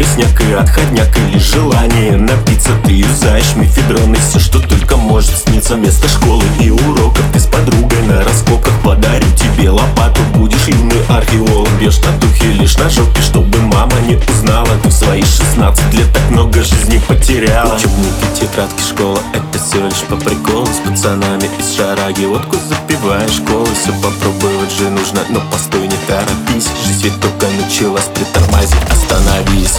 Депресняк и отходняк или желание напиться. Ты юзаешь мифедрон и все, что только может сниться. Вместо школы и уроков ты с подругой на раскопках. Подарю тебе лопату, будешь юный археолог. Бьешь на духе лишь на жопе, чтобы мама не узнала. Ты в свои 16 лет так много жизни потеряла. Учебники, тетрадки, школа, это все лишь по приколу. С пацанами из шараги водку запиваешь школы Все попробовать же нужно, но постой, не торопись. Жизнь ведь только началась, притормози, остановись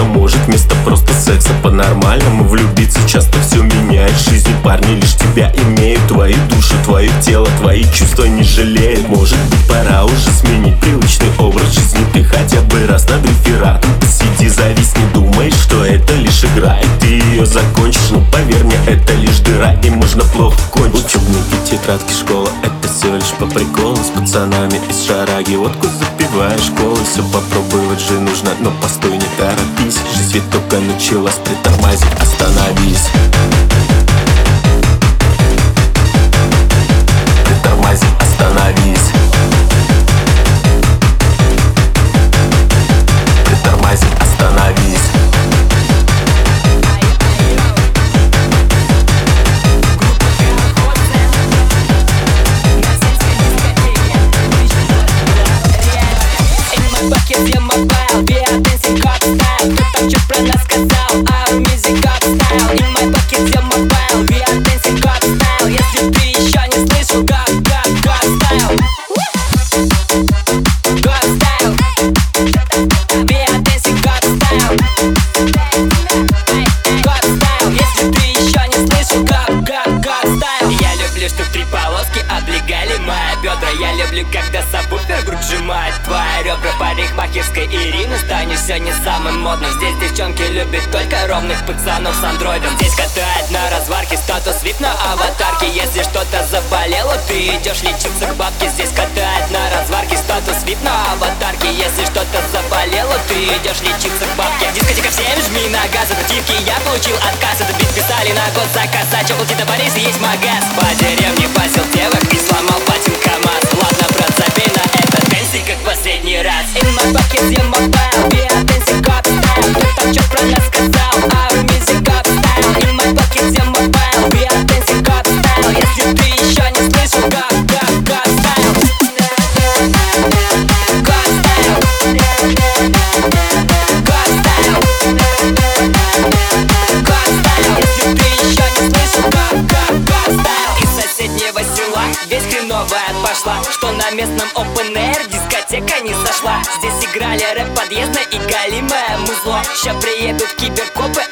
остановиться Может вместо просто секса по-нормальному влюбиться? Часто все меняет жизнь парни лишь тебя имеют. Твою душу, твое тело, твои чувства не жалеют. Может быть пора уже сменить привычный образ жизни. Ты хотя бы раз над рефератом посиди, зависни. Думаешь, что это лишь игра и ты ее закончишь Но поверь мне, это лишь дыра и можно плохо кончить. Учебники, тетрадки, школа, это все лишь по приколу. С пацанами из шараги водку запиваешь школы Все попробовать же нужно, но постой, не торопись. Жизнь ведь только началась, притормози, остановись облегали мои бедра. Я люблю, когда сабвуфер грудь сжимает. Твои ребра Парикмахерской Ирины станешь сегодня самым модным. Здесь девчонки любят только ровных пацанов с андроидом. Здесь катает на разварке статус VIP на аватарке. Если что-то заболело, ты идешь лечиться к бабке. Здесь катает на разварке статус VIP на аватарке. Если что-то заболело, ты идешь лечиться к бабке. Дискотека всем жми на газ, это типки, я получил отказ Это бит писали на год заказ, а чё платит Борис и есть магаз. По деревне пасил девок и сломал КамАЗ Ладно, брат, забей на это, дэнси как последний раз. In my pocket, yeah, we are dancing up style Кто там чё про нас сказал, Ща приедут киберкопы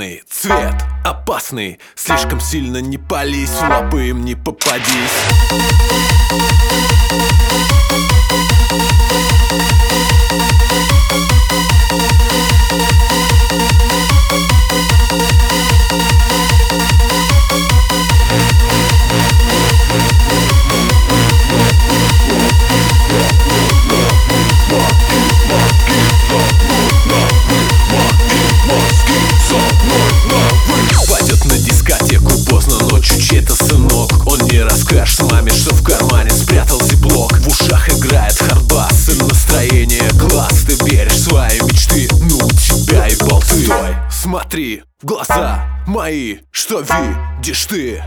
красный цвет опасный. Слишком сильно не пались, лапы им не попадись. Смотри в глаза мои, что видишь ты?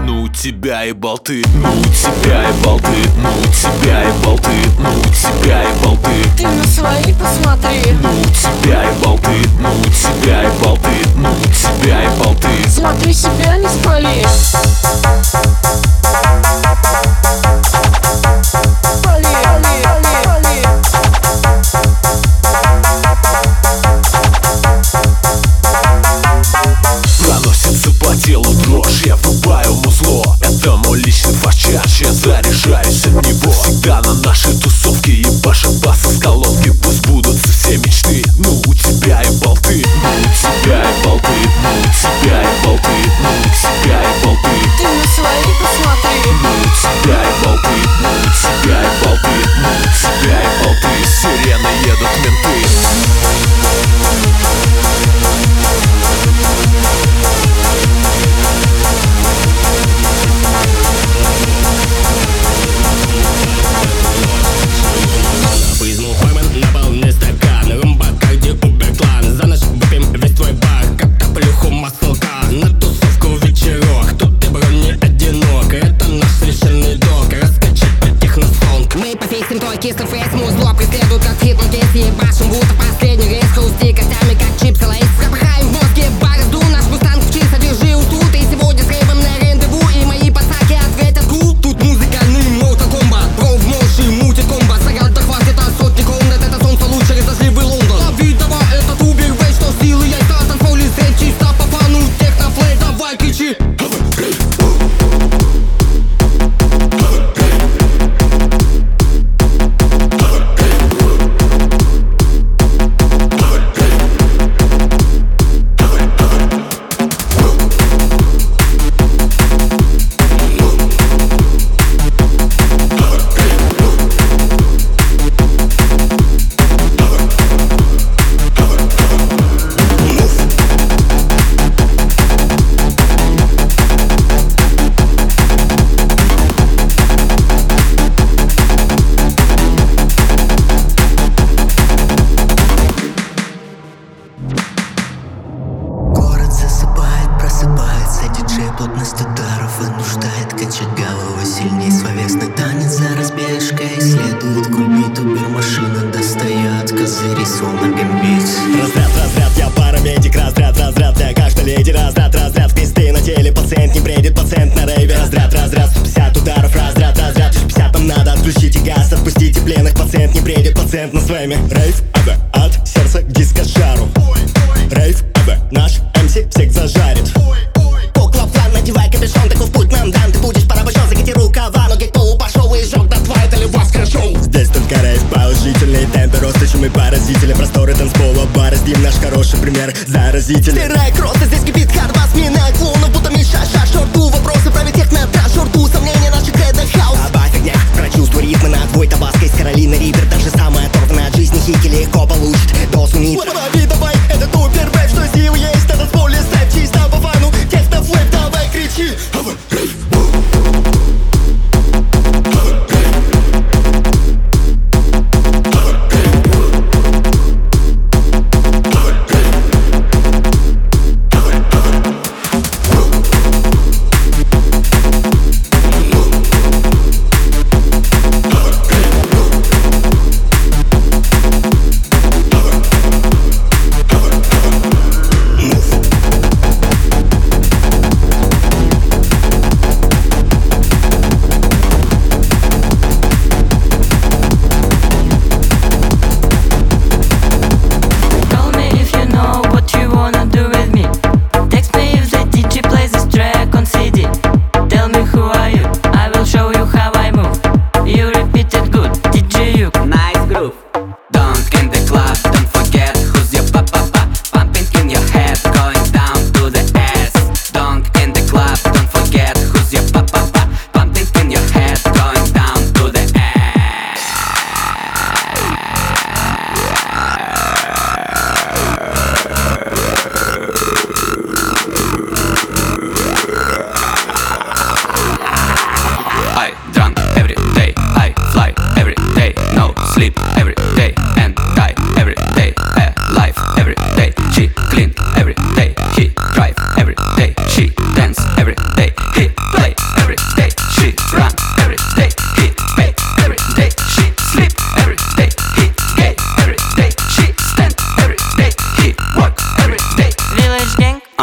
Ну у тебя и болты, ну у тебя и болты, ну у тебя и болты, ну у тебя и болты. Ты на свои посмотри. Ну у тебя и болты, ну у тебя и болты, ну у тебя и болты. Смотри себя не спали. Презентно с вами Рейв АВ от сердца диска шару Рейв АВ наш МС всех зажарит. Кукла план, надевай капюшон, такой путь нам дан. Ты будешь порабощен, закати рукава, ноги к полу пошел и жжет дотла Это левацкое шоу Здесь только рейв, положительный темпы, рост, и паразители Просторы танцпола, бары, с наш хороший пример, заразительный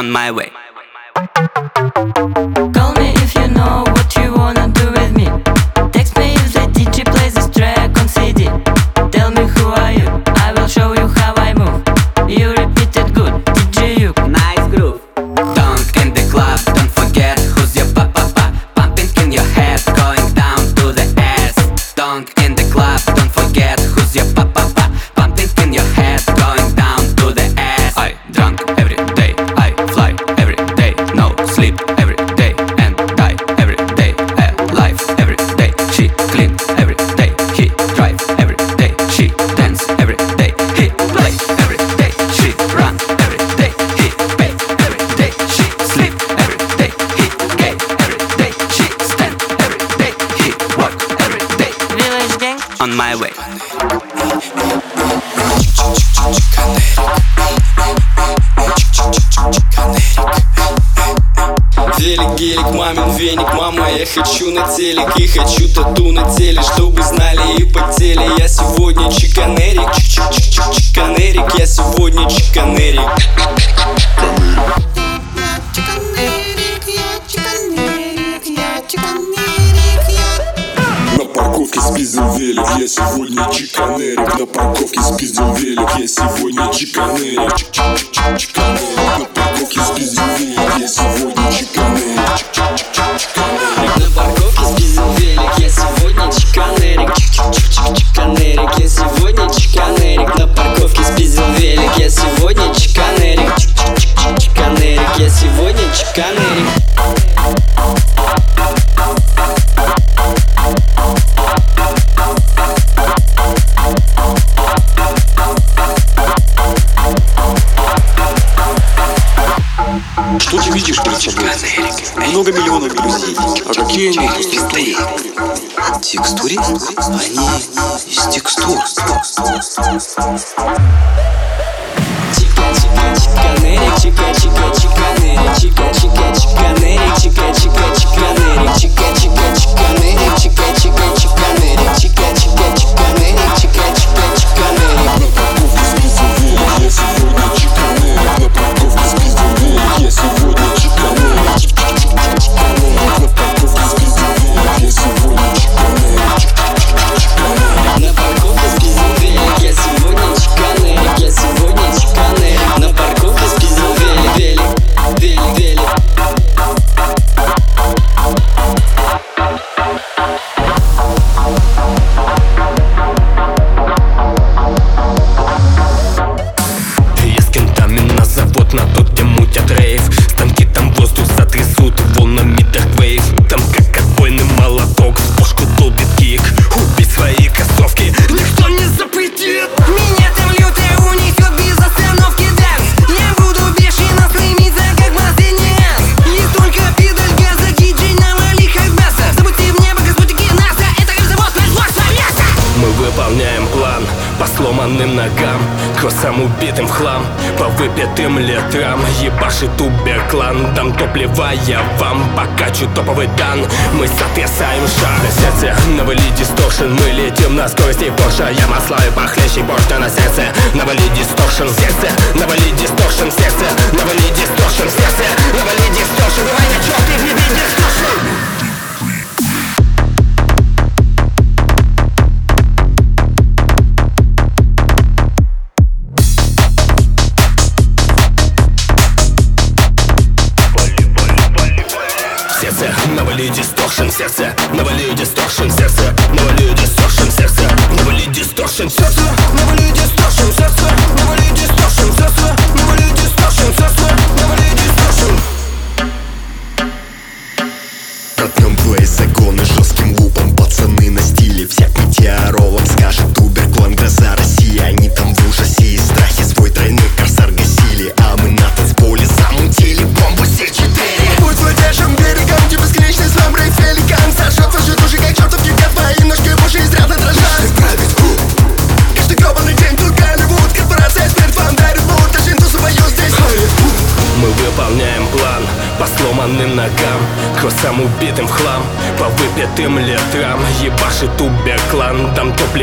on my way. Я сегодня чиканерик. На парковке спиздил велик Я сегодня чиканерик. Чик чик чик чик чиканерик. На парковке спиздил велик Я сегодня чиканерик. Чик чик чик чик чиканерик. На парковке спиздил велик Я сегодня чиканерик. Чик чик чик чик чиканерик. Я сегодня чиканерик. На парковке спиздил велик Я сегодня чиканерик. Чик чик чик чик чиканерик. Я сегодня чиканерик. текстуре, они из текстур. Типа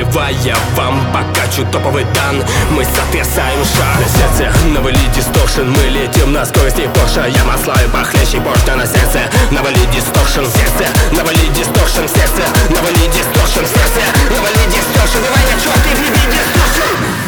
Наливая вам покачу топовый дан. Мы сотрясаем шар. На сердце новый дистошен Мы летим на скорости Porsche. Я масла и похлеще Porsche на сердце. Навали дистошен сердце. Навали дистошен сердце. Навали дистошен сердце. Навали дистошен Давай на черт и вреби дистошен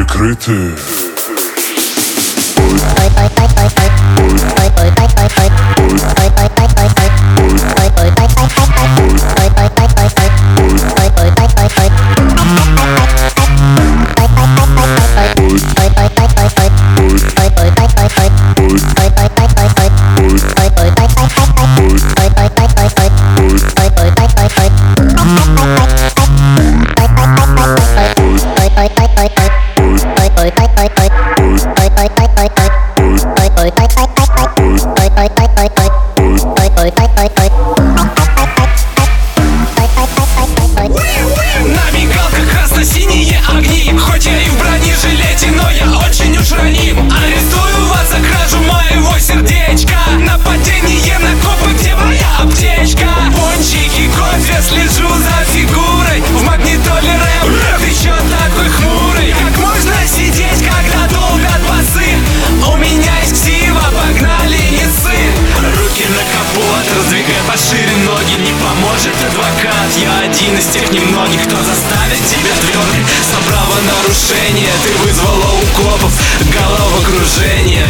перекрыты Ой, ой, ой, ой, ой, ой, ой, ой, ой, ой, ой, ой, ой, ой, ой, разрушение Ты вызвала у копов. Головокружение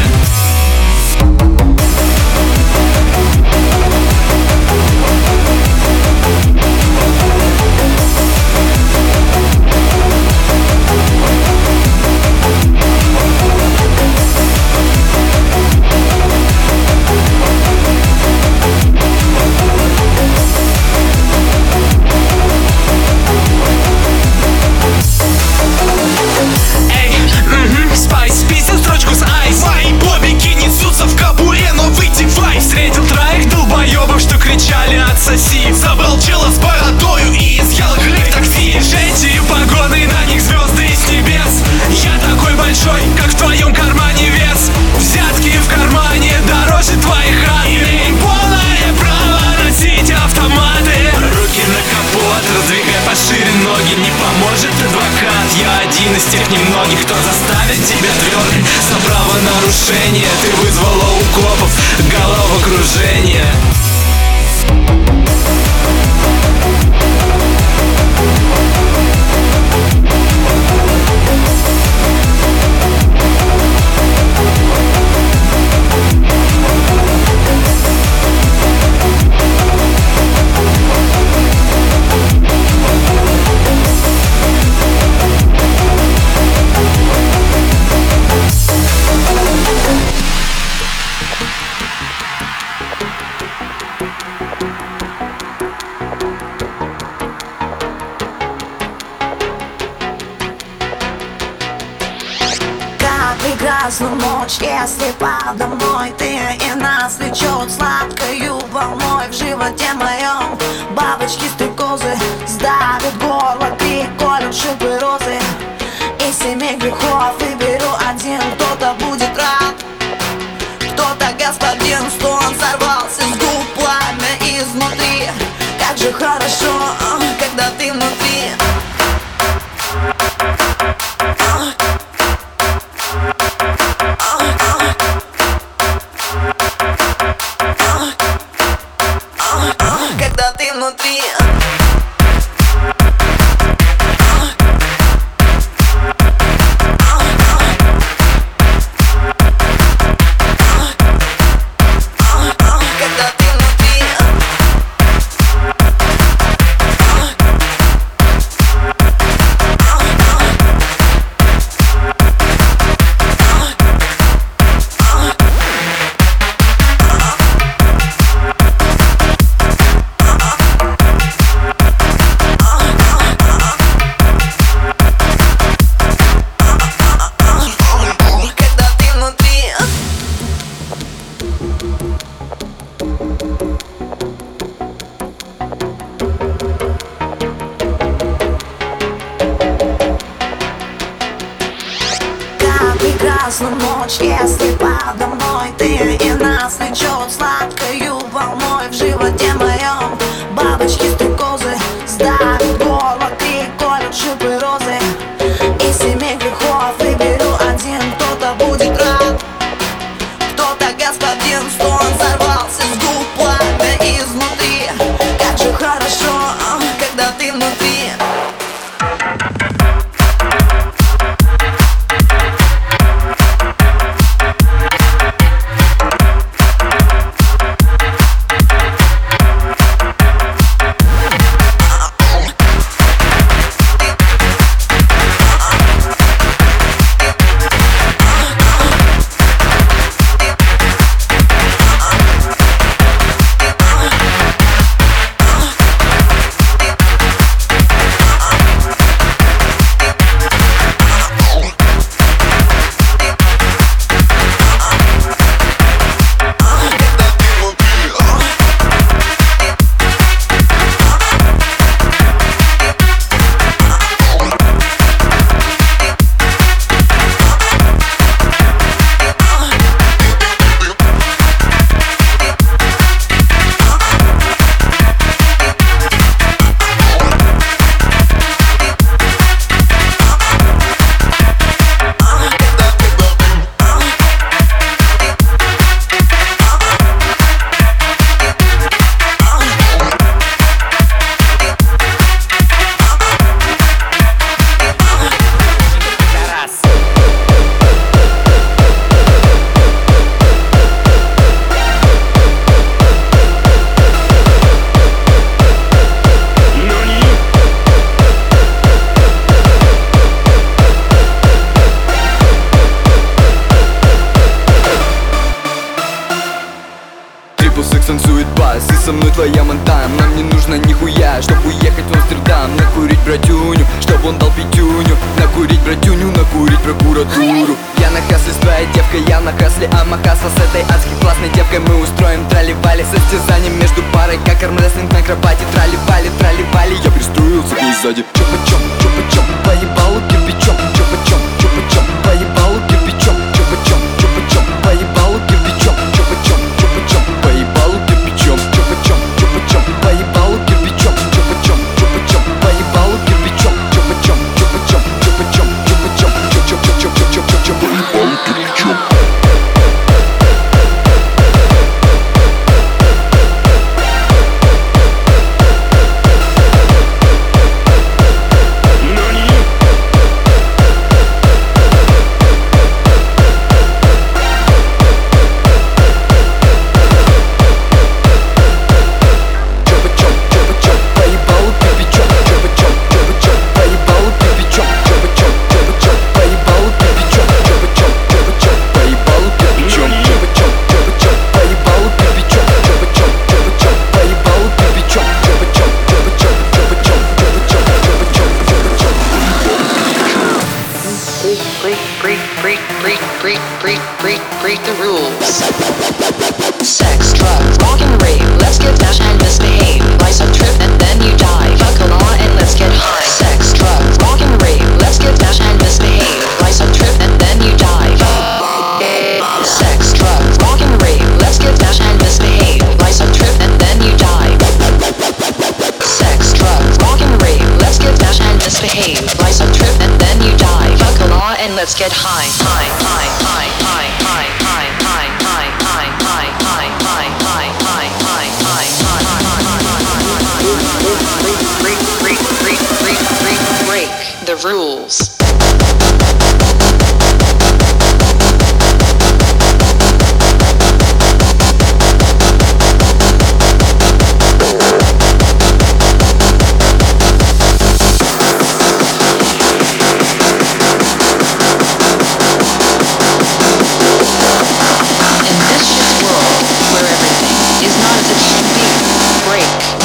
печали отсоси Заболчила с бородою и изъял гриф такси. Женщины погоны, на них звезды с небес. Я такой большой, как в твоем кармане вес. Взятки в кармане дороже твоих ран Имеем полное право носить автоматы. Руки на капот, раздвигай пошире ноги. Не поможет адвокат, я один из тех немногих Кто заставит тебя дергать за право правонарушение Ты вызвала укопов, головокружение.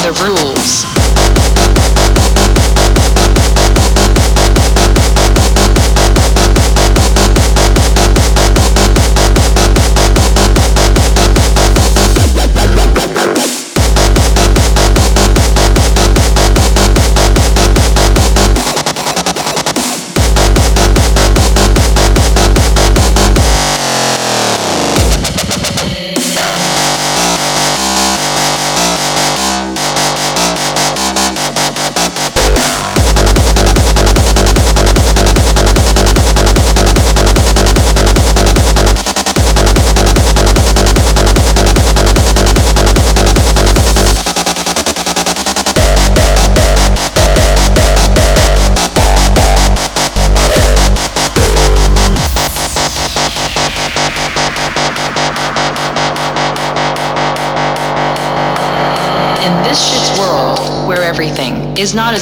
the rules.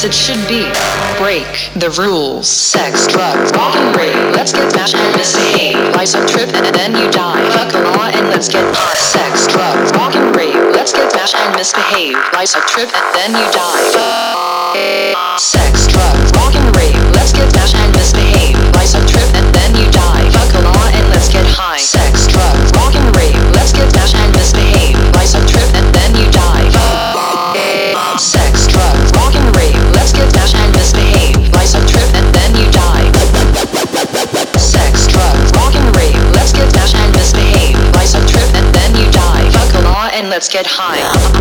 it should be. Break the rules. Sex, drugs, rock and rave. Let's get smashed and escape. Life's a trip and then you die. Fuck the law and let's get high. Sex, drugs, rock and rave. Let's get smashed and misbehave. Life's a trip and then you die. Fuck get high.